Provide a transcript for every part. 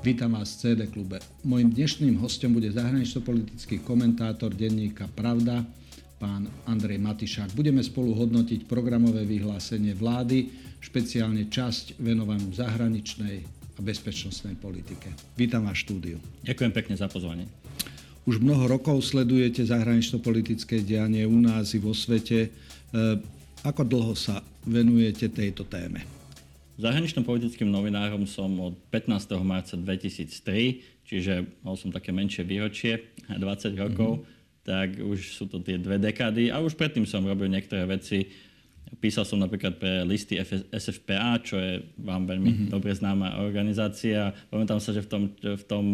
Vítam vás v CD klube. Mojím dnešným hostom bude zahranično-politický komentátor denníka Pravda, pán Andrej Matišák. Budeme spolu hodnotiť programové vyhlásenie vlády, špeciálne časť venovanú zahraničnej a bezpečnostnej politike. Vítam vás štúdiu. Ďakujem pekne za pozvanie. Už mnoho rokov sledujete zahranično-politické dianie u nás i vo svete. E, ako dlho sa venujete tejto téme? Zahraničným politickým novinárom som od 15. marca 2003, čiže mal som také menšie výročie, 20 rokov. Mm-hmm tak už sú to tie dve dekády. A už predtým som robil niektoré veci. Písal som napríklad pre listy SFPA, čo je vám veľmi mm-hmm. dobre známa organizácia. Pamätám sa, že v tom, v, tom,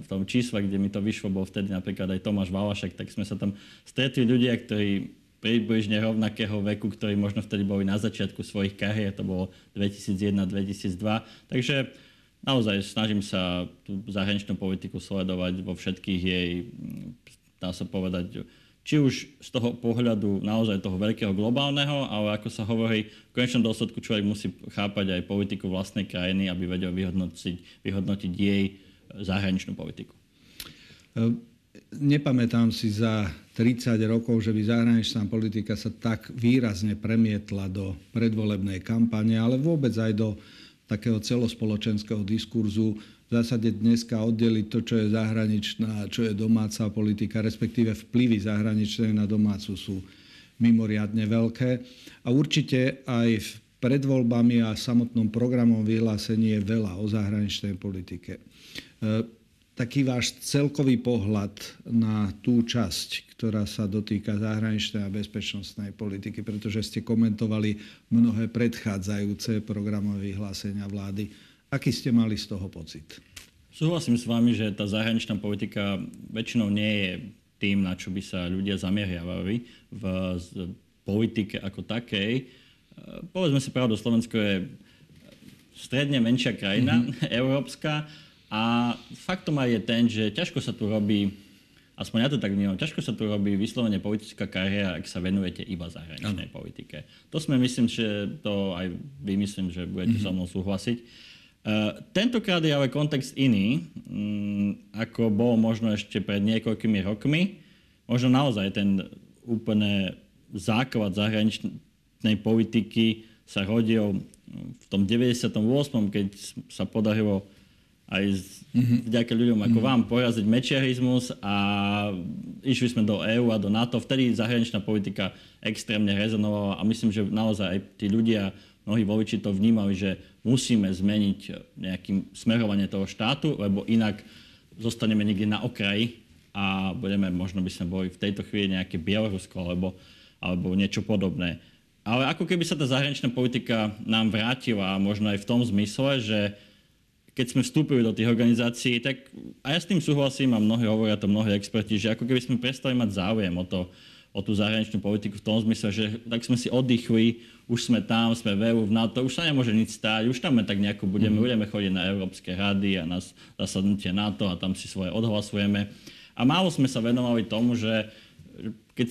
v tom čísle, kde mi to vyšlo, bol vtedy napríklad aj Tomáš Valašek, tak sme sa tam stretli ľudia, ktorí približne rovnakého veku, ktorí možno vtedy boli na začiatku svojich kariér, to bolo 2001-2002. Takže naozaj snažím sa tú zahraničnú politiku sledovať vo všetkých jej dá sa povedať, či už z toho pohľadu naozaj toho veľkého globálneho, ale ako sa hovorí, v konečnom dôsledku človek musí chápať aj politiku vlastnej krajiny, aby vedel vyhodnotiť, vyhodnotiť jej zahraničnú politiku. Ehm, nepamätám si za 30 rokov, že by zahraničná politika sa tak výrazne premietla do predvolebnej kampane, ale vôbec aj do takého celospoločenského diskurzu v zásade dneska oddeliť to, čo je zahraničná, čo je domáca politika, respektíve vplyvy zahraničné na domácu sú mimoriadne veľké. A určite aj v predvoľbami a samotnom programom vyhlásení je veľa o zahraničnej politike. Taký váš celkový pohľad na tú časť, ktorá sa dotýka zahraničnej a bezpečnostnej politiky, pretože ste komentovali mnohé predchádzajúce programové vyhlásenia vlády Aký ste mali z toho pocit? Súhlasím s vami, že tá zahraničná politika väčšinou nie je tým, na čo by sa ľudia zameriavali v politike ako takej. Povedzme si pravdu, Slovensko je stredne menšia krajina, mm-hmm. európska a faktom aj je ten, že ťažko sa tu robí, aspoň ja to tak vnímam, ťažko sa tu robí vyslovene politická kariéra, ak sa venujete iba zahraničnej ano. politike. To sme, myslím, že to aj vy myslím, že budete mm-hmm. so mnou súhlasiť. Uh, tentokrát je ale kontext iný, um, ako bol možno ešte pred niekoľkými rokmi. Možno naozaj ten úplne základ zahraničnej politiky sa rodil v tom 98., keď sa podarilo aj z, mm-hmm. vďaka ľuďom ako mm-hmm. vám poraziť mečiarizmus a išli sme do EÚ a do NATO. Vtedy zahraničná politika extrémne rezonovala a myslím, že naozaj aj tí ľudia mnohí voliči to vnímali, že musíme zmeniť nejakým smerovanie toho štátu, lebo inak zostaneme niekde na okraji a budeme, možno by sme boli v tejto chvíli nejaké Bielorusko alebo, alebo niečo podobné. Ale ako keby sa tá zahraničná politika nám vrátila, možno aj v tom zmysle, že keď sme vstúpili do tých organizácií, tak a ja s tým súhlasím a mnohí hovoria to mnohí experti, že ako keby sme prestali mať záujem o to, o tú zahraničnú politiku v tom zmysle, že tak sme si oddychli, už sme tam, sme v EU, v NATO, už sa nemôže nič stáť, už tam tak nejako budeme, mm. budeme chodiť na Európske rady a na zasadnutie NATO a tam si svoje odhlasujeme. A málo sme sa venovali tomu, že keď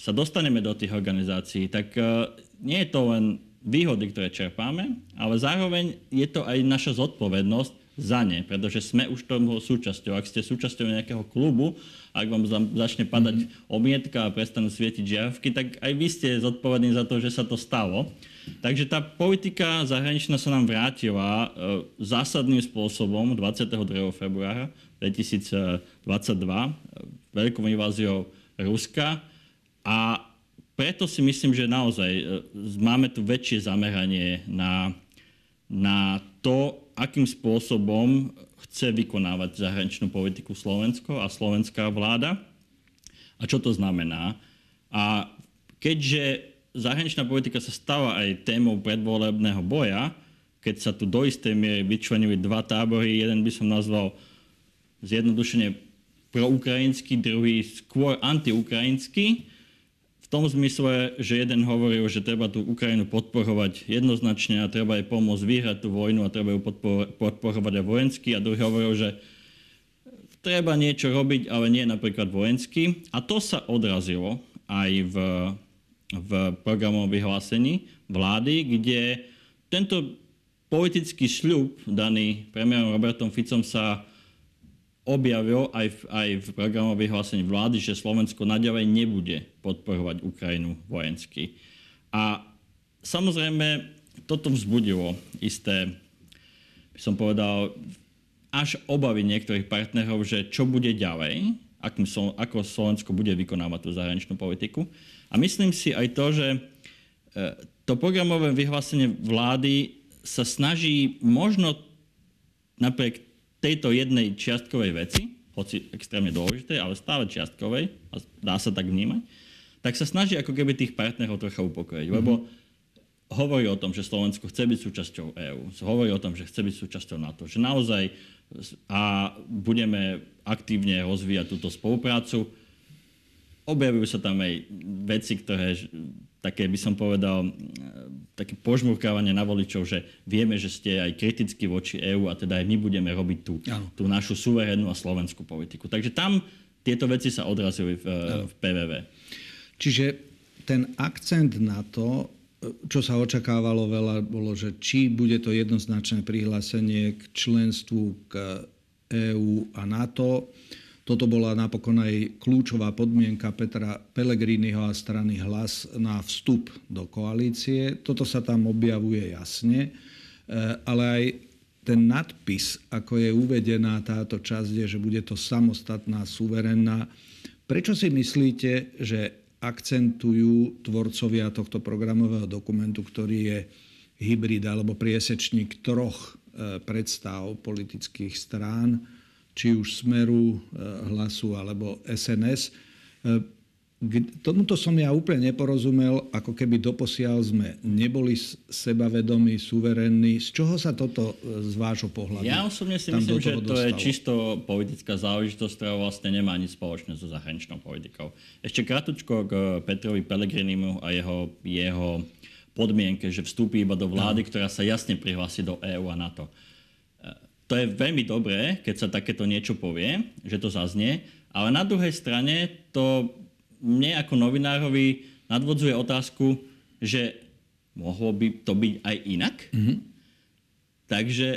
sa dostaneme do tých organizácií, tak uh, nie je to len výhody, ktoré čerpáme, ale zároveň je to aj naša zodpovednosť za ne, pretože sme už tomu súčasťou. Ak ste súčasťou nejakého klubu, ak vám začne padať mm-hmm. omietka a prestanú svietiť žiavky, tak aj vy ste zodpovední za to, že sa to stalo. Takže tá politika zahraničná sa nám vrátila e, zásadným spôsobom 22. februára 2022 e, veľkou inváziou Ruska a preto si myslím, že naozaj e, máme tu väčšie zameranie na, na to, akým spôsobom chce vykonávať zahraničnú politiku Slovensko a slovenská vláda a čo to znamená. A keďže zahraničná politika sa stala aj témou predvolebného boja, keď sa tu do istej miery vyčlenili dva tábory, jeden by som nazval zjednodušene proukrajinský, druhý skôr antiukrajinský, tom zmysle, že jeden hovoril, že treba tú Ukrajinu podporovať jednoznačne a treba jej pomôcť vyhrať tú vojnu a treba ju podporovať aj vojensky a druhý hovoril, že treba niečo robiť, ale nie napríklad vojensky. A to sa odrazilo aj v, v programovom vyhlásení vlády, kde tento politický sľub daný premiérom Robertom Ficom sa objavil aj v, aj v programovom vyhlásení vlády, že Slovensko naďalej nebude podporovať Ukrajinu vojensky. A samozrejme, toto vzbudilo isté, by som povedal, až obavy niektorých partnerov, že čo bude ďalej, ako Slovensko bude vykonávať tú zahraničnú politiku. A myslím si aj to, že e, to programové vyhlásenie vlády sa snaží možno napriek tejto jednej čiastkovej veci, hoci extrémne dôležitej, ale stále čiastkovej, a dá sa tak vnímať, tak sa snaží ako keby tých partnerov trocha upokojiť. Mm-hmm. Lebo hovorí o tom, že Slovensko chce byť súčasťou EÚ, hovorí o tom, že chce byť súčasťou NATO, že naozaj a budeme aktívne rozvíjať túto spoluprácu. Objavujú sa tam aj veci, ktoré také by som povedal, e, také požmurkávanie na voličov, že vieme, že ste aj kriticky voči EÚ a teda aj my budeme robiť tú, tú našu suverénnu a slovenskú politiku. Takže tam tieto veci sa odrazili v, e, v PVV. Čiže ten akcent na to, čo sa očakávalo veľa, bolo, že či bude to jednoznačné prihlásenie k členstvu k EÚ a NATO, toto bola napokon aj kľúčová podmienka Petra Pellegriniho a strany Hlas na vstup do koalície. Toto sa tam objavuje jasne, e, ale aj ten nadpis, ako je uvedená táto časť, je, že bude to samostatná, suverénna. Prečo si myslíte, že akcentujú tvorcovia tohto programového dokumentu, ktorý je hybrid alebo priesečník troch e, predstav politických strán, či už Smeru, e, Hlasu alebo SNS. E, tomuto som ja úplne neporozumel, ako keby doposiaľ sme neboli sebavedomí, suverénni. Z čoho sa toto e, z vášho pohľadu Ja osobne si myslím, že to dostalo? je čisto politická záležitosť, ktorá vlastne nemá nič spoločné so zahraničnou politikou. Ešte krátko k Petrovi Pellegrinimu a jeho, jeho podmienke, že vstúpi iba do vlády, no. ktorá sa jasne prihlási do EÚ a NATO to je veľmi dobré, keď sa takéto niečo povie, že to zaznie, ale na druhej strane to mne ako novinárovi nadvodzuje otázku, že mohlo by to byť aj inak. Mm-hmm. Takže,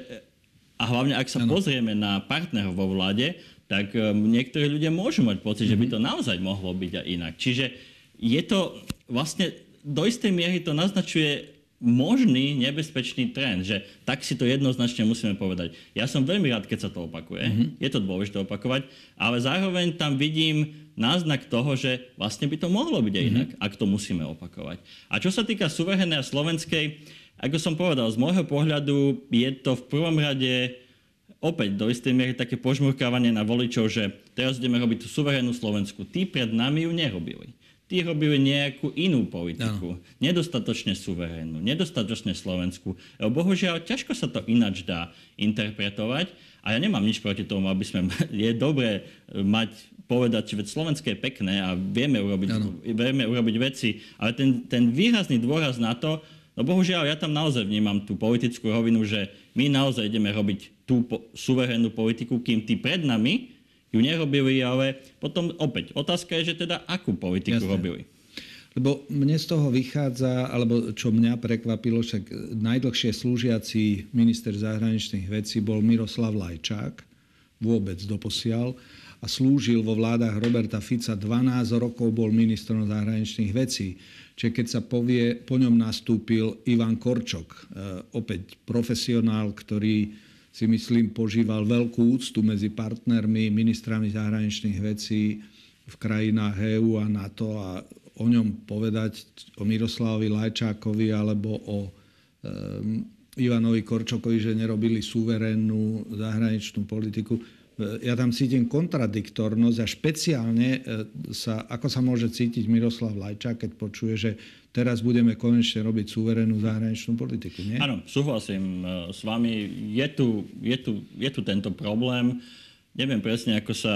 a hlavne ak sa ano. pozrieme na partnerov vo vláde, tak um, niektorí ľudia môžu mať pocit, mm-hmm. že by mhm. to naozaj mohlo byť aj inak. Čiže je to vlastne do istej miery to naznačuje možný nebezpečný trend, že tak si to jednoznačne musíme povedať. Ja som veľmi rád, keď sa to opakuje, mm-hmm. je to dôležité opakovať, ale zároveň tam vidím náznak toho, že vlastne by to mohlo byť mhm. inak, mm-hmm. ak to musíme opakovať. A čo sa týka suverenej a slovenskej, ako som povedal, z môjho pohľadu je to v prvom rade opäť do istej miery také požmurkávanie na voličov, že teraz ideme robiť tú suverénnu Slovensku. Tí pred nami ju nerobili tí robili nejakú inú politiku. No. Nedostatočne suverénnu, nedostatočne slovenskú. Bohužiaľ, ťažko sa to ináč dá interpretovať. A ja nemám nič proti tomu, aby sme... Je dobré mať, povedať, že Slovenské je pekné a vieme urobiť, vieme urobiť veci, ale ten, ten výrazný dôraz na to, No bohužiaľ, ja tam naozaj vnímam tú politickú rovinu, že my naozaj ideme robiť tú po- suverénnu politiku, kým tí pred nami ju nerobili, ale potom opäť otázka je, že teda akú politiku Jasne. robili. Lebo mne z toho vychádza, alebo čo mňa prekvapilo, však najdlhšie slúžiaci minister zahraničných vecí bol Miroslav Lajčák, vôbec doposiaľ, a slúžil vo vládach Roberta Fica 12 rokov, bol ministrom zahraničných vecí. Čiže keď sa povie, po ňom nastúpil Ivan Korčok, e, opäť profesionál, ktorý si myslím, požíval veľkú úctu medzi partnermi, ministrami zahraničných vecí v krajinách EÚ a NATO a o ňom povedať o Miroslavovi Lajčákovi alebo o um, Ivanovi Korčokovi, že nerobili suverénnu zahraničnú politiku. Ja tam cítim kontradiktornosť a špeciálne e, sa, ako sa môže cítiť Miroslav Lajčák, keď počuje, že teraz budeme konečne robiť suverénnu zahraničnú politiku. Nie? Áno, súhlasím e, s vami. Je tu, je, tu, je tu tento problém. Neviem presne, ako sa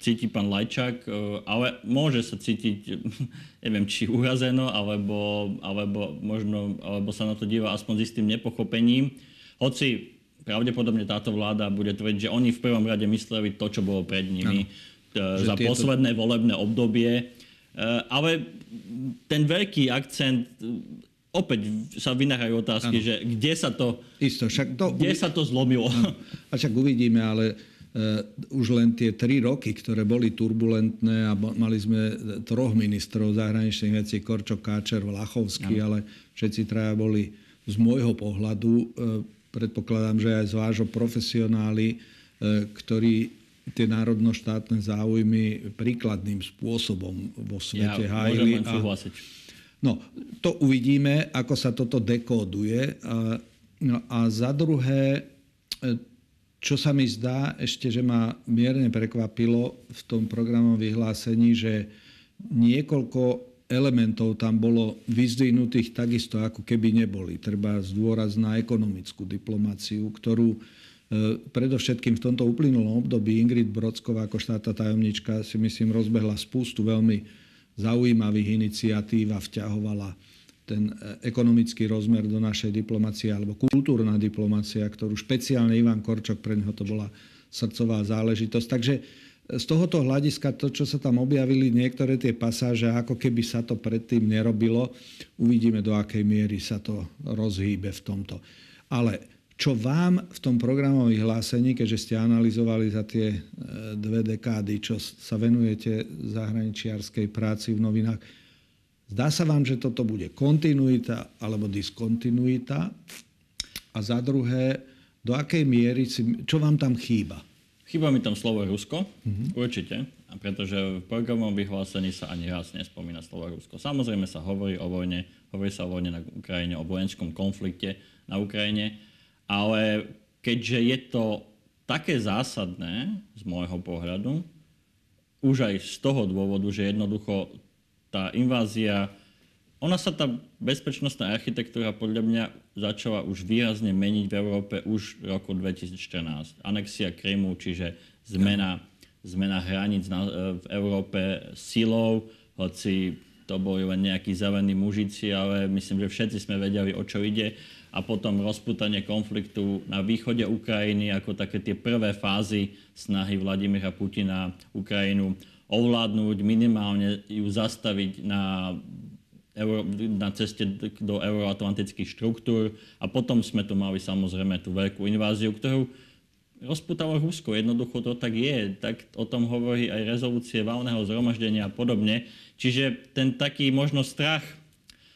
cíti pán Lajčák, e, ale môže sa cítiť, neviem, či urazeno, alebo, alebo, možno, alebo sa na to díva aspoň s istým nepochopením. Hoci pravdepodobne táto vláda bude tvrdiť, že oni v prvom rade mysleli to, čo bolo pred nimi ano. E, za tieto... posledné volebné obdobie. Ale ten veľký akcent opäť sa vynárajú otázky, ano. že kde sa to, Isto, však to kde sa to zlomilo. Ano. A však uvidíme, ale uh, už len tie tri roky, ktoré boli turbulentné a mali sme troch ministrov zahraničných vecí, Korčok, Káčer, Vlachovský, ano. ale všetci traja boli z môjho pohľadu, uh, predpokladám, že aj z vášho profesionáli, uh, ktorí tie národno-štátne záujmy príkladným spôsobom vo svete ja, hájili. A, No, to uvidíme, ako sa toto dekóduje. No a za druhé, e, čo sa mi zdá ešte, že ma mierne prekvapilo v tom programovom vyhlásení, že niekoľko elementov tam bolo vyzdvihnutých takisto, ako keby neboli. Treba zdôraz na ekonomickú diplomáciu, ktorú e, predovšetkým v tomto uplynulom období Ingrid Brodsková ako štátna tajomnička si myslím rozbehla spustu veľmi zaujímavých iniciatív a vťahovala ten e, ekonomický rozmer do našej diplomácie alebo kultúrna diplomácia, ktorú špeciálne Ivan Korčok, pre neho to bola srdcová záležitosť. Takže z tohoto hľadiska to, čo sa tam objavili, niektoré tie pasáže, ako keby sa to predtým nerobilo, uvidíme, do akej miery sa to rozhýbe v tomto. Ale čo vám v tom programovom vyhlásení, keďže ste analyzovali za tie e, dve dekády, čo sa venujete zahraničiarskej práci v novinách, zdá sa vám, že toto bude kontinuita alebo diskontinuita? A za druhé, do akej miery, si, čo vám tam chýba? Chýba mi tam slovo Rusko, mm-hmm. určite, pretože v programovom vyhlásení sa ani raz nespomína slovo Rusko. Samozrejme sa hovorí o vojne, hovorí sa o vojne na Ukrajine, o vojenskom konflikte na Ukrajine, ale keďže je to také zásadné z môjho pohľadu, už aj z toho dôvodu, že jednoducho tá invázia, ona sa tá bezpečnostná architektúra podľa mňa začala už výrazne meniť v Európe už v roku 2014. Anexia Krymu, čiže zmena, zmena hraníc na, v Európe silou, hoci to boli len nejakí zelení mužici, ale myslím, že všetci sme vedeli, o čo ide a potom rozputanie konfliktu na východe Ukrajiny ako také tie prvé fázy snahy Vladimíra Putina Ukrajinu ovládnuť, minimálne ju zastaviť na, Euro, na ceste do euroatlantických štruktúr a potom sme tu mali samozrejme tú veľkú inváziu, ktorú rozputalo Rusko. Jednoducho to tak je. Tak o tom hovorí aj rezolúcie valného zhromaždenia a podobne. Čiže ten taký možno strach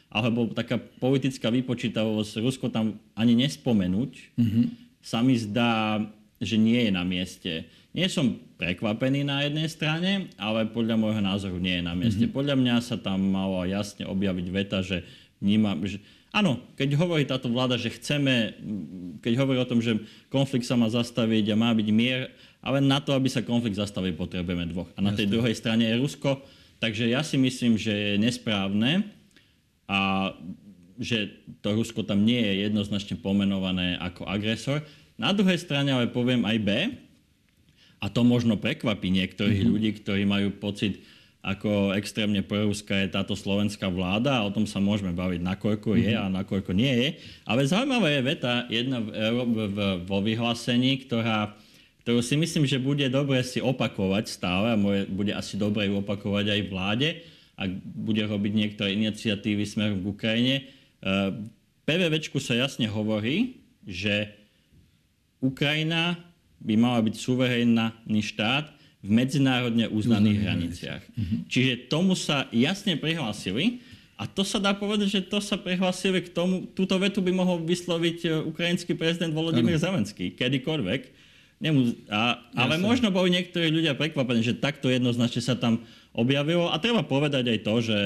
alebo taká politická vypočítavosť, Rusko tam ani nespomenúť, mm-hmm. sa mi zdá, že nie je na mieste. Nie som prekvapený na jednej strane, ale podľa môjho názoru nie je na mieste. Mm-hmm. Podľa mňa sa tam malo jasne objaviť veta, že vníma, že Áno, keď hovorí táto vláda, že chceme, keď hovorí o tom, že konflikt sa má zastaviť a má byť mier, ale na to, aby sa konflikt zastavil, potrebujeme dvoch. A na Jasne. tej druhej strane je Rusko. Takže ja si myslím, že je nesprávne, a že to Rusko tam nie je jednoznačne pomenované ako agresor. Na druhej strane ale poviem aj B, a to možno prekvapí niektorých mm-hmm. ľudí, ktorí majú pocit, ako extrémne proruská je táto slovenská vláda a o tom sa môžeme baviť, nakoľko mm-hmm. je mhm. a nakoľko nie je. Ale zaujímavá je veta jedna v, v, v, vo vyhlásení, ktorá, ktorú si myslím, že bude dobre si opakovať stále a bude asi dobre ju opakovať aj vláde ak bude robiť niektoré iniciatívy smerom k Ukrajine. E, PVVčku sa jasne hovorí, že Ukrajina by mala byť suverénny štát v medzinárodne uznaných hraniciach. Mhm. Čiže tomu sa jasne prihlásili a to sa dá povedať, že to sa prihlásili k tomu, túto vetu by mohol vysloviť e, ukrajinský prezident Volodymyr Zelenský, kedykoľvek. A, ale možno boli niektorí ľudia prekvapení, že takto jednoznačne sa tam objavilo. A treba povedať aj to, že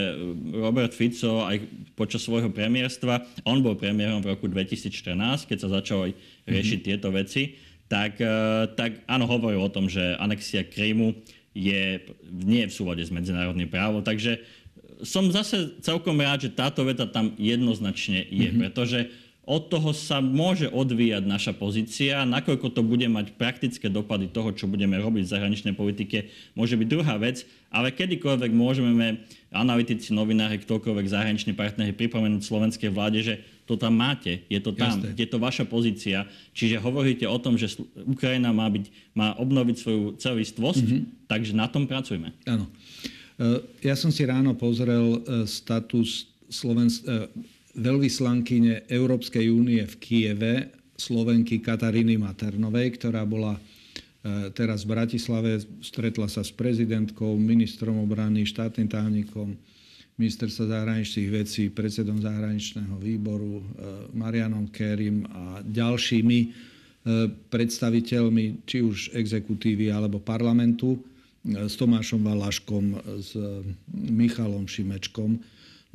Robert Fico aj počas svojho premiérstva, on bol premiérom v roku 2014, keď sa začalo riešiť mm-hmm. tieto veci, tak, e, tak áno, hovoril o tom, že anexia Krymu je, nie je v súlade s medzinárodným právom. Takže som zase celkom rád, že táto veta tam jednoznačne je, mm-hmm. pretože od toho sa môže odvíjať naša pozícia. Nakoľko to bude mať praktické dopady toho, čo budeme robiť v zahraničnej politike, môže byť druhá vec, ale kedykoľvek môžeme analytici, novinári, ktokoľvek zahraniční partneri pripomenúť slovenskej vláde, že to tam máte, je to tam, Jasne. je to vaša pozícia. Čiže hovoríte o tom, že Ukrajina má, byť, má obnoviť svoju celistvosť, mm-hmm. takže na tom pracujeme. Áno. E, ja som si ráno pozrel e, status Slovensk- e, veľvyslankyne Európskej únie v Kieve, Slovenky Kataríny Maternovej, ktorá bola teraz v Bratislave, stretla sa s prezidentkou, ministrom obrany, štátnym tajomníkom ministerstva zahraničných vecí, predsedom zahraničného výboru Marianom Kerim a ďalšími predstaviteľmi či už exekutívy alebo parlamentu s Tomášom Valaškom, s Michalom Šimečkom.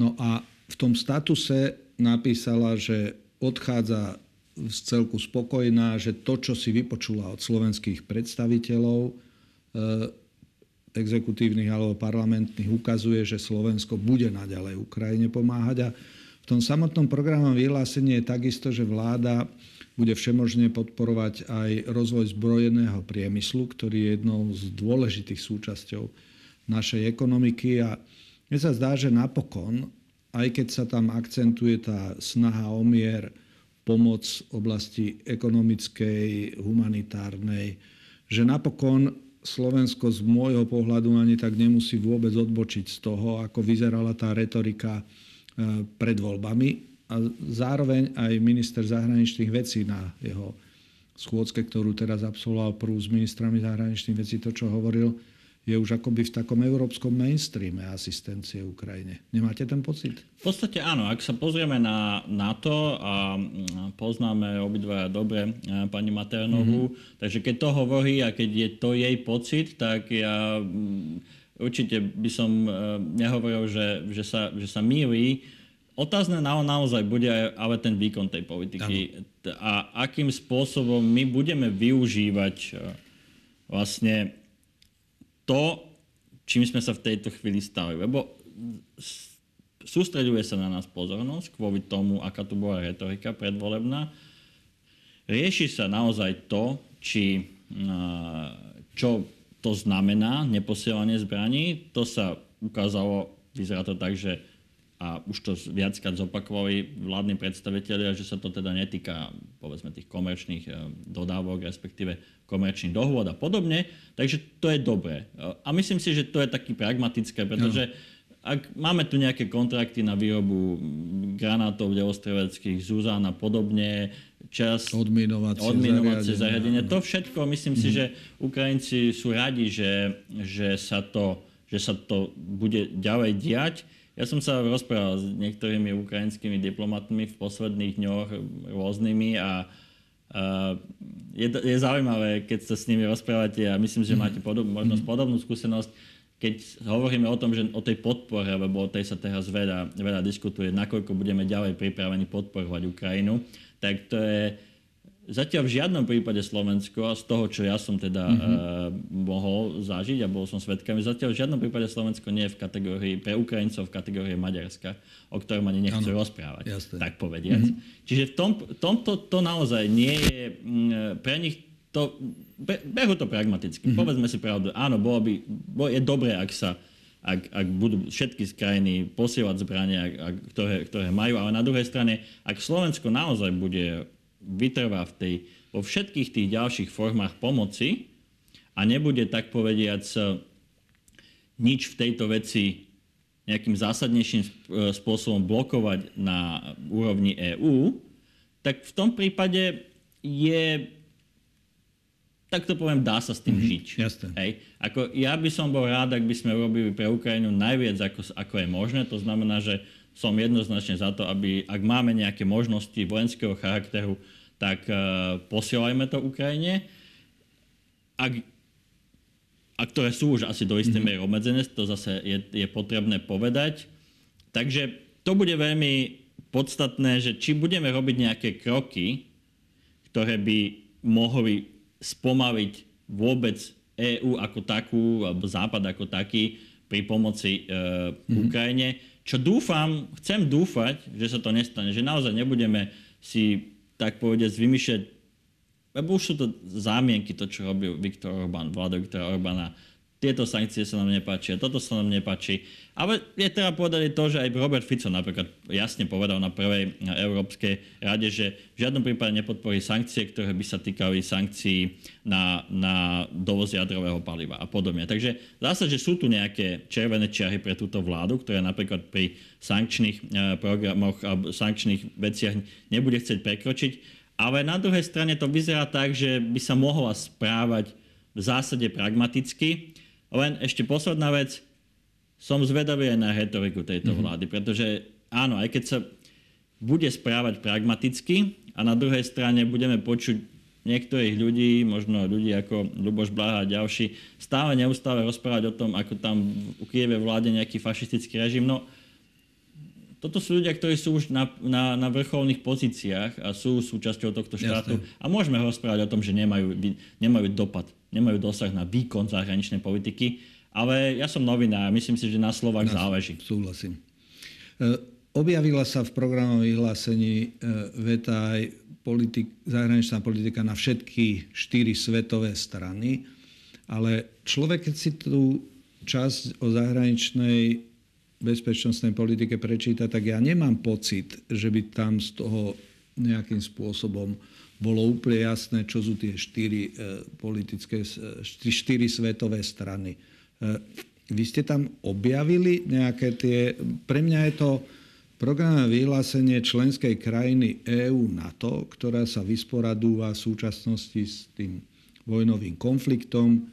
No a v tom statuse napísala, že odchádza z celku spokojná, že to, čo si vypočula od slovenských predstaviteľov, exekutívnych alebo parlamentných, ukazuje, že Slovensko bude naďalej Ukrajine pomáhať. A v tom samotnom programom vyhlásení je takisto, že vláda bude všemožne podporovať aj rozvoj zbrojeného priemyslu, ktorý je jednou z dôležitých súčasťou našej ekonomiky. A mne sa zdá, že napokon, aj keď sa tam akcentuje tá snaha o mier, pomoc v oblasti ekonomickej, humanitárnej, že napokon Slovensko z môjho pohľadu ani tak nemusí vôbec odbočiť z toho, ako vyzerala tá retorika eh, pred voľbami. A zároveň aj minister zahraničných vecí na jeho schôdzke, ktorú teraz absolvoval prvú s ministrami zahraničných vecí, to, čo hovoril, je už akoby v takom európskom mainstreame asistencie Ukrajine. Nemáte ten pocit? V podstate áno. Ak sa pozrieme na, na to a poznáme obidva dobre e, pani Maternovú, mm-hmm. takže keď to hovorí a keď je to jej pocit, tak ja určite by som e, nehovoril, že, že, sa, že sa míli Otázne na, naozaj bude ale ten výkon tej politiky ano. a akým spôsobom my budeme využívať e, vlastne to, čím sme sa v tejto chvíli stali. Lebo sústreďuje sa na nás pozornosť kvôli tomu, aká tu bola retorika predvolebná. Rieši sa naozaj to, či, čo to znamená neposielanie zbraní. To sa ukázalo, vyzerá to tak, že a už to viackrát zopakovali vládni predstavitelia, že sa to teda netýka povedzme tých komerčných eh, dodávok, respektíve komerčných dohôd a podobne. Takže to je dobré. A myslím si, že to je taký pragmatické, pretože ak máme tu nejaké kontrakty na výrobu granátov delostreleckých, Zuzán a podobne, čas odminovacie, odminovacie zariadenie, to všetko, myslím si, mhm. že Ukrajinci sú radi, že, že, sa to, že sa to bude ďalej diať ja som sa rozprával s niektorými ukrajinskými diplomatmi v posledných dňoch rôznymi a Uh, je, je zaujímavé, keď sa s nimi rozprávate a myslím, že máte podob, možnosť mhm. podobnú skúsenosť, keď hovoríme o tom, že o tej podpore, lebo o tej sa teraz veľa, veľa diskutuje, nakoľko budeme ďalej pripravení podporovať Ukrajinu, tak to je Zatiaľ v žiadnom prípade Slovensko, a z toho, čo ja som teda mm-hmm. uh, mohol zažiť a bol som svetkami, zatiaľ v žiadnom prípade Slovensko nie je v kategórii, pre Ukrajincov v kategórii Maďarska, o ktorom ani nechcú ano, rozprávať, jasne. tak povediať. Mm-hmm. Čiže v tom, tomto to naozaj nie je m, pre nich to, be, behu to pragmaticky. Mm-hmm. Povedzme si pravdu, áno, bolo by, bolo, je dobré, ak sa ak, ak budú všetky z krajiny posielať zbrania, ktoré, ktoré majú, ale na druhej strane, ak Slovensko naozaj bude vytrvá v tej, vo všetkých tých ďalších formách pomoci a nebude tak povediac nič v tejto veci nejakým zásadnejším spôsobom blokovať na úrovni EÚ, tak v tom prípade je, tak to poviem, dá sa s tým mm-hmm, žiť. Jasne. Hej. Ako, ja by som bol rád, ak by sme urobili pre Ukrajinu najviac, ako, ako je možné. To znamená, že som jednoznačne za to, aby, ak máme nejaké možnosti vojenského charakteru, tak uh, posielajme to Ukrajine. Ak, a ktoré sú už asi do istej mm-hmm. miery obmedzené, to zase je, je potrebné povedať. Takže to bude veľmi podstatné, že či budeme robiť nejaké kroky, ktoré by mohli spomaliť vôbec EÚ ako takú, alebo Západ ako taký pri pomoci e, mm-hmm. Čo dúfam, chcem dúfať, že sa to nestane, že naozaj nebudeme si tak povediať, vymýšľať, lebo už sú to zámienky, to, čo robil Viktor Orbán, vláda Viktora Orbána, tieto sankcie sa nám nepáčia, toto sa nám nepáči. Ale je treba povedať to, že aj Robert Fico napríklad jasne povedal na prvej Európskej rade, že v žiadnom prípade nepodporí sankcie, ktoré by sa týkali sankcií na, na dovoz jadrového paliva a podobne. Takže sa, že sú tu nejaké červené čiary pre túto vládu, ktorá napríklad pri sankčných eh, programoch alebo sankčných veciach nebude chcieť prekročiť. Ale na druhej strane to vyzerá tak, že by sa mohla správať v zásade pragmaticky len ešte posledná vec, som zvedavý aj na retoriku tejto mm-hmm. vlády, pretože áno, aj keď sa bude správať pragmaticky a na druhej strane budeme počuť niektorých ľudí, možno ľudí ako Luboš Blaha a ďalší, stále neustále rozprávať o tom, ako tam v Kieve vláde nejaký fašistický režim. No, toto sú ľudia, ktorí sú už na, na, na vrcholných pozíciách a sú súčasťou tohto štátu. Jasne. A môžeme rozprávať o tom, že nemajú, nemajú dopad nemajú dosah na výkon zahraničnej politiky. Ale ja som novinár, myslím si, že na slovách záleží. Súhlasím. E, objavila sa v programovom vyhlásení e, veta aj politik, zahraničná politika na všetky štyri svetové strany, ale človek, keď si tú časť o zahraničnej bezpečnostnej politike prečíta, tak ja nemám pocit, že by tam z toho nejakým spôsobom bolo úplne jasné, čo sú tie štyri e, politické, štyri svetové strany. E, vy ste tam objavili nejaké tie... Pre mňa je to programové vyhlásenie členskej krajiny EÚ NATO, ktorá sa vysporadúva v súčasnosti s tým vojnovým konfliktom,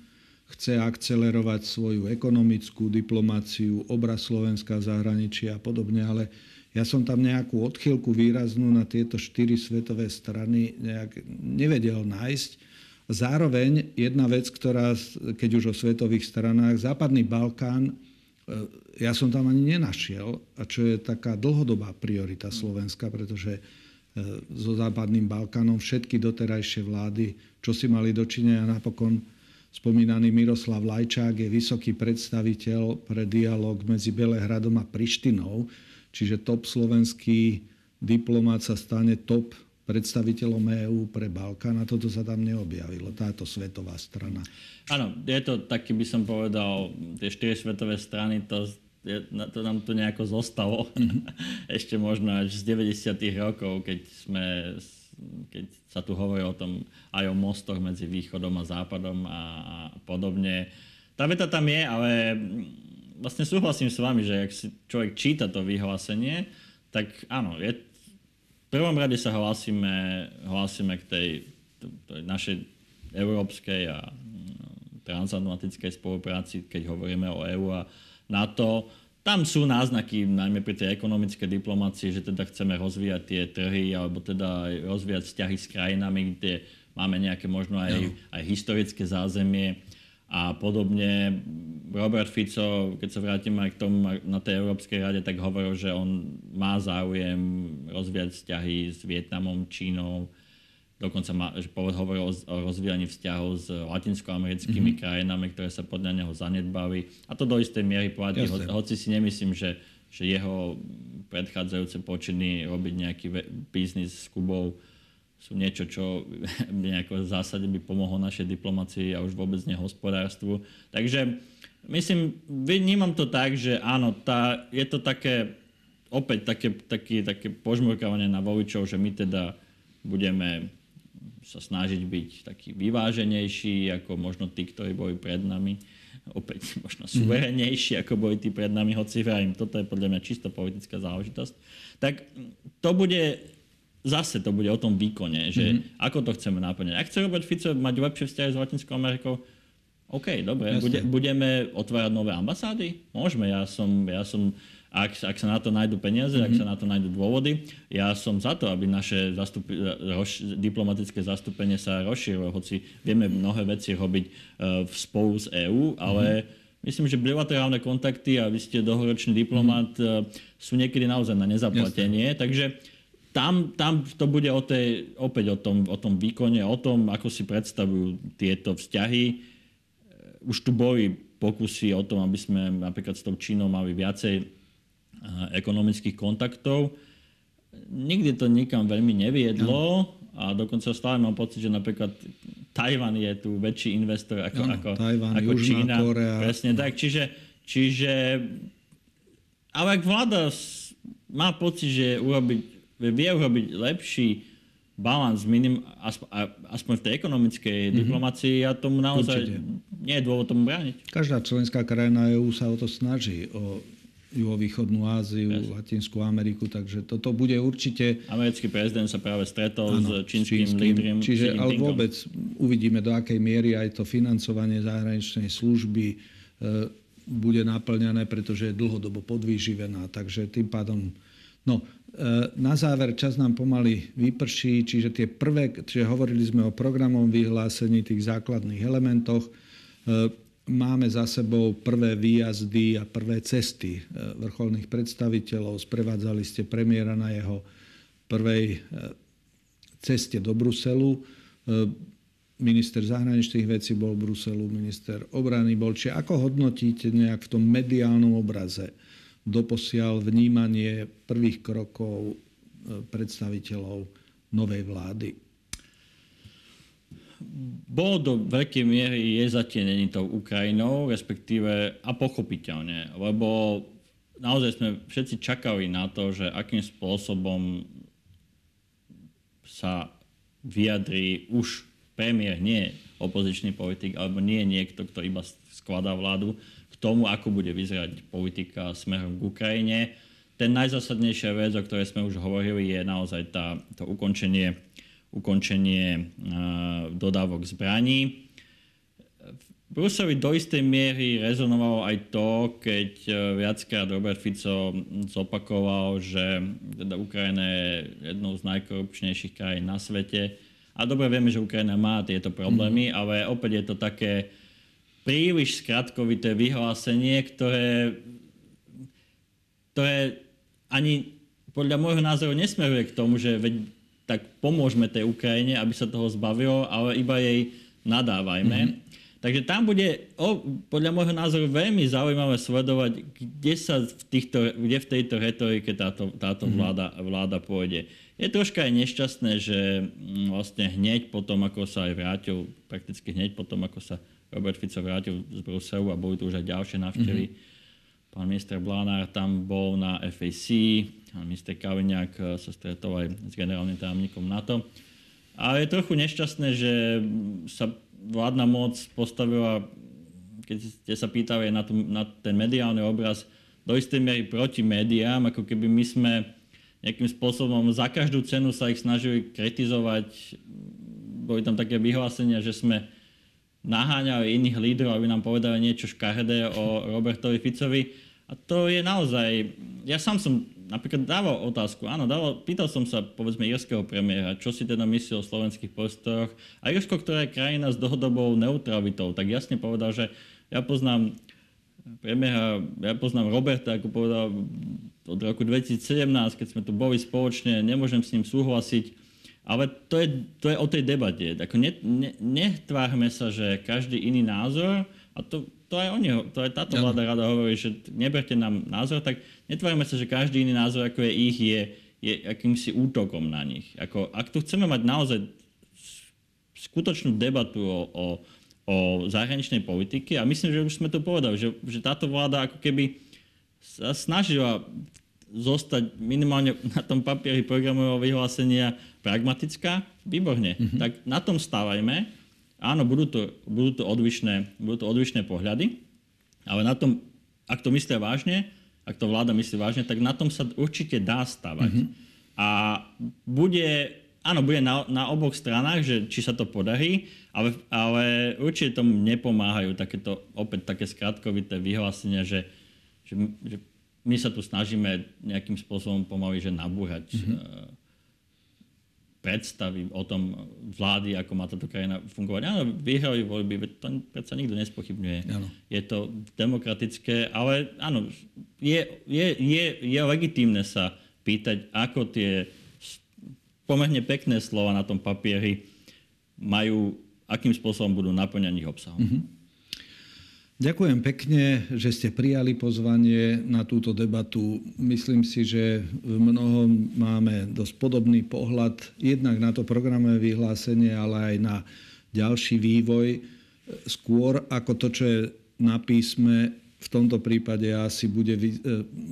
chce akcelerovať svoju ekonomickú diplomáciu, obraz Slovenska v zahraničí a podobne, ale ja som tam nejakú odchýlku výraznú na tieto štyri svetové strany nejak nevedel nájsť. Zároveň jedna vec, ktorá, keď už o svetových stranách, Západný Balkán, e, ja som tam ani nenašiel, a čo je taká dlhodobá priorita Slovenska, pretože e, so Západným Balkánom všetky doterajšie vlády, čo si mali dočinenia napokon spomínaný Miroslav Lajčák je vysoký predstaviteľ pre dialog medzi Belehradom a Prištinou, Čiže top slovenský diplomát sa stane top predstaviteľom EÚ pre Balkán a toto sa tam neobjavilo, táto svetová strana. Áno, je to taký, by som povedal, tie štyri svetové strany, to, je, to nám tu nejako zostalo. Mm-hmm. Ešte možno až z 90. rokov, keď sme keď sa tu hovorí o tom aj o mostoch medzi východom a západom a, a podobne. Tá veta tam je, ale vlastne súhlasím s vami, že ak si človek číta to vyhlásenie, tak áno, je, v prvom rade sa hlásime, hlásime k tej, tej našej európskej a mm, transatlantickej spolupráci, keď hovoríme o EÚ a NATO. Tam sú náznaky, najmä pri tej ekonomickej diplomácii, že teda chceme rozvíjať tie trhy alebo teda rozvíjať vzťahy s krajinami, kde máme nejaké možno aj, aj historické zázemie a podobne. Robert Fico, keď sa vrátim aj k tomu na tej Európskej rade, tak hovoril, že on má záujem rozvíjať vzťahy s Vietnamom, Čínou, dokonca má, že hovoril o rozvíjaní vzťahov s latinskoamerickými mm-hmm. krajinami, ktoré sa podľa neho zanedbali. A to do istej miery platí, ho, hoci si nemyslím, že, že jeho predchádzajúce počiny robiť nejaký biznis s Kubou sú niečo, čo nejako v zásade by pomohlo našej diplomácii a už vôbec nehospodárstvu. Takže myslím, vnímam to tak, že áno, tá, je to také, opäť také, také, také požmurkávanie na voličov, že my teda budeme sa snažiť byť taký vyváženejší, ako možno tí, ktorí boli pred nami. Opäť možno mhm. suverenejší, ako boli tí pred nami, hoci vrajím, toto je podľa mňa čisto politická záležitosť. Tak to bude zase to bude o tom výkone, že mm-hmm. ako to chceme naplňať. Ak chce Robert Fico mať lepšie vzťahy s Latinskou Amerikou, OK, dobre, bude, budeme otvárať nové ambasády? Môžeme, ja som, ja som ak, ak sa na to nájdú peniaze, mm-hmm. ak sa na to nájdú dôvody, ja som za to, aby naše zastup, roš, diplomatické zastúpenie sa rozšírilo, hoci vieme mnohé veci robiť uh, spolu s EÚ, ale mm-hmm. Myslím, že bilaterálne kontakty a vy ste dlhoročný diplomát mm-hmm. sú niekedy naozaj na nezaplatenie. Jasne. Takže tam, tam to bude o tej, opäť o tom, o tom výkone, o tom, ako si predstavujú tieto vzťahy. E, už tu boli pokusy o tom, aby sme napríklad s tou Čínou mali viacej e, ekonomických kontaktov. Nikdy to nikam veľmi neviedlo a dokonca stále mám pocit, že napríklad Tajvan je tu väčší investor ako, Áno, ako, Tajvan, ako Južná Čína. Kórea. Presne tak. Čiže, čiže ale ak vláda má pocit, že urobiť, vie urobiť lepší balans minim, aspoň, a- aspoň v tej ekonomickej mm-hmm. diplomácii, ja tomu naozaj Určite. nie je dôvod tomu brániť. Každá členská krajina EÚ sa o to snaží, o juhovýchodnú Áziu, Latinskú Ameriku, takže toto bude určite Americký prezident sa práve stretol áno, s čínskym, lídrom. Čiže, Xi ale vôbec uvidíme, do akej miery aj to financovanie zahraničnej služby e, bude naplňané, pretože je dlhodobo podvýživená. Takže tým pádom... No, na záver čas nám pomaly vyprší, čiže tie prvé, čiže hovorili sme o programovom vyhlásení, tých základných elementoch. E, Máme za sebou prvé výjazdy a prvé cesty e, vrcholných predstaviteľov. Sprevádzali ste premiéra na jeho prvej e, ceste do Bruselu. E, Minister zahraničných vecí bol v Bruselu, minister obrany bol. Čiže ako hodnotíte nejak v tom mediálnom obraze doposiaľ vnímanie prvých krokov e, predstaviteľov novej vlády? bolo do veľkej miery je zatienený tou Ukrajinou, respektíve a pochopiteľne, lebo naozaj sme všetci čakali na to, že akým spôsobom sa vyjadrí už premiér, nie opozičný politik, alebo nie niekto, kto iba skladá vládu, k tomu, ako bude vyzerať politika smerom k Ukrajine. Ten najzásadnejšia vec, o ktorej sme už hovorili, je naozaj tá, to ukončenie ukončenie dodávok zbraní. V Bruseli do istej miery rezonovalo aj to, keď viackrát Robert Fico zopakoval, že teda Ukrajina je jednou z najkorupčnejších krajín na svete. A dobre vieme, že Ukrajina má tieto problémy, mm. ale opäť je to také príliš skratkovité vyhlásenie, ktoré, ktoré ani podľa môjho názoru nesmeruje k tomu, že veď tak pomôžeme tej Ukrajine, aby sa toho zbavilo, ale iba jej nadávajme. Mm-hmm. Takže tam bude, o, podľa môjho názoru, veľmi zaujímavé sledovať, kde sa v, týchto, kde v tejto retorike táto, táto mm-hmm. vláda, vláda pôjde. Je troška aj nešťastné, že mm, vlastne hneď potom, ako sa aj vrátil, prakticky hneď potom, ako sa Robert Fico vrátil z Bruselu a boli tu už aj ďalšie návštevy, mm-hmm. pán minister Blánár tam bol na FAC, Pán minister Kaliňák sa stretol aj s generálnym tajomníkom NATO. A je trochu nešťastné, že sa vládna moc postavila, keď ste sa pýtali na, tú, na ten mediálny obraz, do istej miery proti médiám, ako keby my sme nejakým spôsobom za každú cenu sa ich snažili kritizovať. Boli tam také vyhlásenia, že sme naháňali iných lídrov, aby nám povedali niečo škaredé o Robertovi Ficovi. A to je naozaj... Ja sám som napríklad dával otázku, áno, dával, pýtal som sa povedzme irského premiéra, čo si teda myslí o slovenských prostoroch. A Irsko, ktorá je krajina s dlhodobou neutralitou, tak jasne povedal, že ja poznám premiéra, ja poznám Roberta, ako povedal od roku 2017, keď sme tu boli spoločne, nemôžem s ním súhlasiť. Ale to je, to je o tej debate. Ako ne, ne, netvárme sa, že každý iný názor, a to, to aj oni, to aj táto vláda rada hovorí, že neberte nám názor, tak netvárme sa, že každý iný názor, ako je ich, je, je akýmsi útokom na nich. Ako, ak tu chceme mať naozaj skutočnú debatu o, o, o zahraničnej politike, a myslím, že už sme to povedali, že, že táto vláda ako keby sa snažila zostať minimálne na tom papieri programového vyhlásenia pragmatická, výborne. Mm-hmm. Tak na tom stávajme. Áno, budú to, budú to, odlišné, budú to odlišné pohľady, ale na tom, ak to myslia vážne, ak to vláda myslí vážne, tak na tom sa určite dá stavať. Mm-hmm. A bude, áno, bude na, na oboch stranách, že či sa to podarí, ale, ale určite tomu nepomáhajú takéto, opäť také skratkovité vyhlásenia, že, že, že my sa tu snažíme nejakým spôsobom pomaly, že nabúhať mm-hmm predstavy o tom vlády, ako má táto krajina fungovať. Áno, vyhrali voľby, to predsa nikto nespochybňuje. Áno. Je to demokratické, ale áno, je, je, je, je legitímne sa pýtať, ako tie pomerne pekné slova na tom papieri majú, akým spôsobom budú naplňať ich obsahom. Mm-hmm. Ďakujem pekne, že ste prijali pozvanie na túto debatu. Myslím si, že v mnohom máme dosť podobný pohľad jednak na to programové vyhlásenie, ale aj na ďalší vývoj. Skôr ako to, čo je na písme, v tomto prípade asi bude,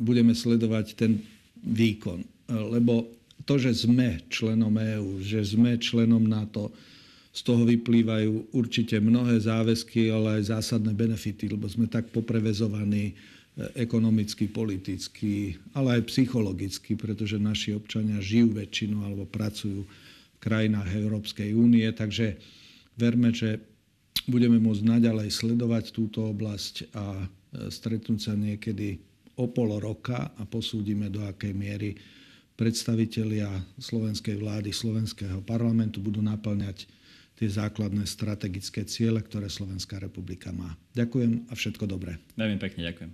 budeme sledovať ten výkon. Lebo to, že sme členom EÚ, že sme členom NATO, z toho vyplývajú určite mnohé záväzky, ale aj zásadné benefity, lebo sme tak poprevezovaní ekonomicky, politicky, ale aj psychologicky, pretože naši občania žijú väčšinu alebo pracujú v krajinách Európskej únie. Takže verme, že budeme môcť naďalej sledovať túto oblasť a e, stretnúť sa niekedy o pol roka a posúdime, do akej miery predstavitelia slovenskej vlády, slovenského parlamentu budú naplňať tie základné strategické ciele, ktoré Slovenská republika má. Ďakujem a všetko dobré. Veľmi pekne ďakujem.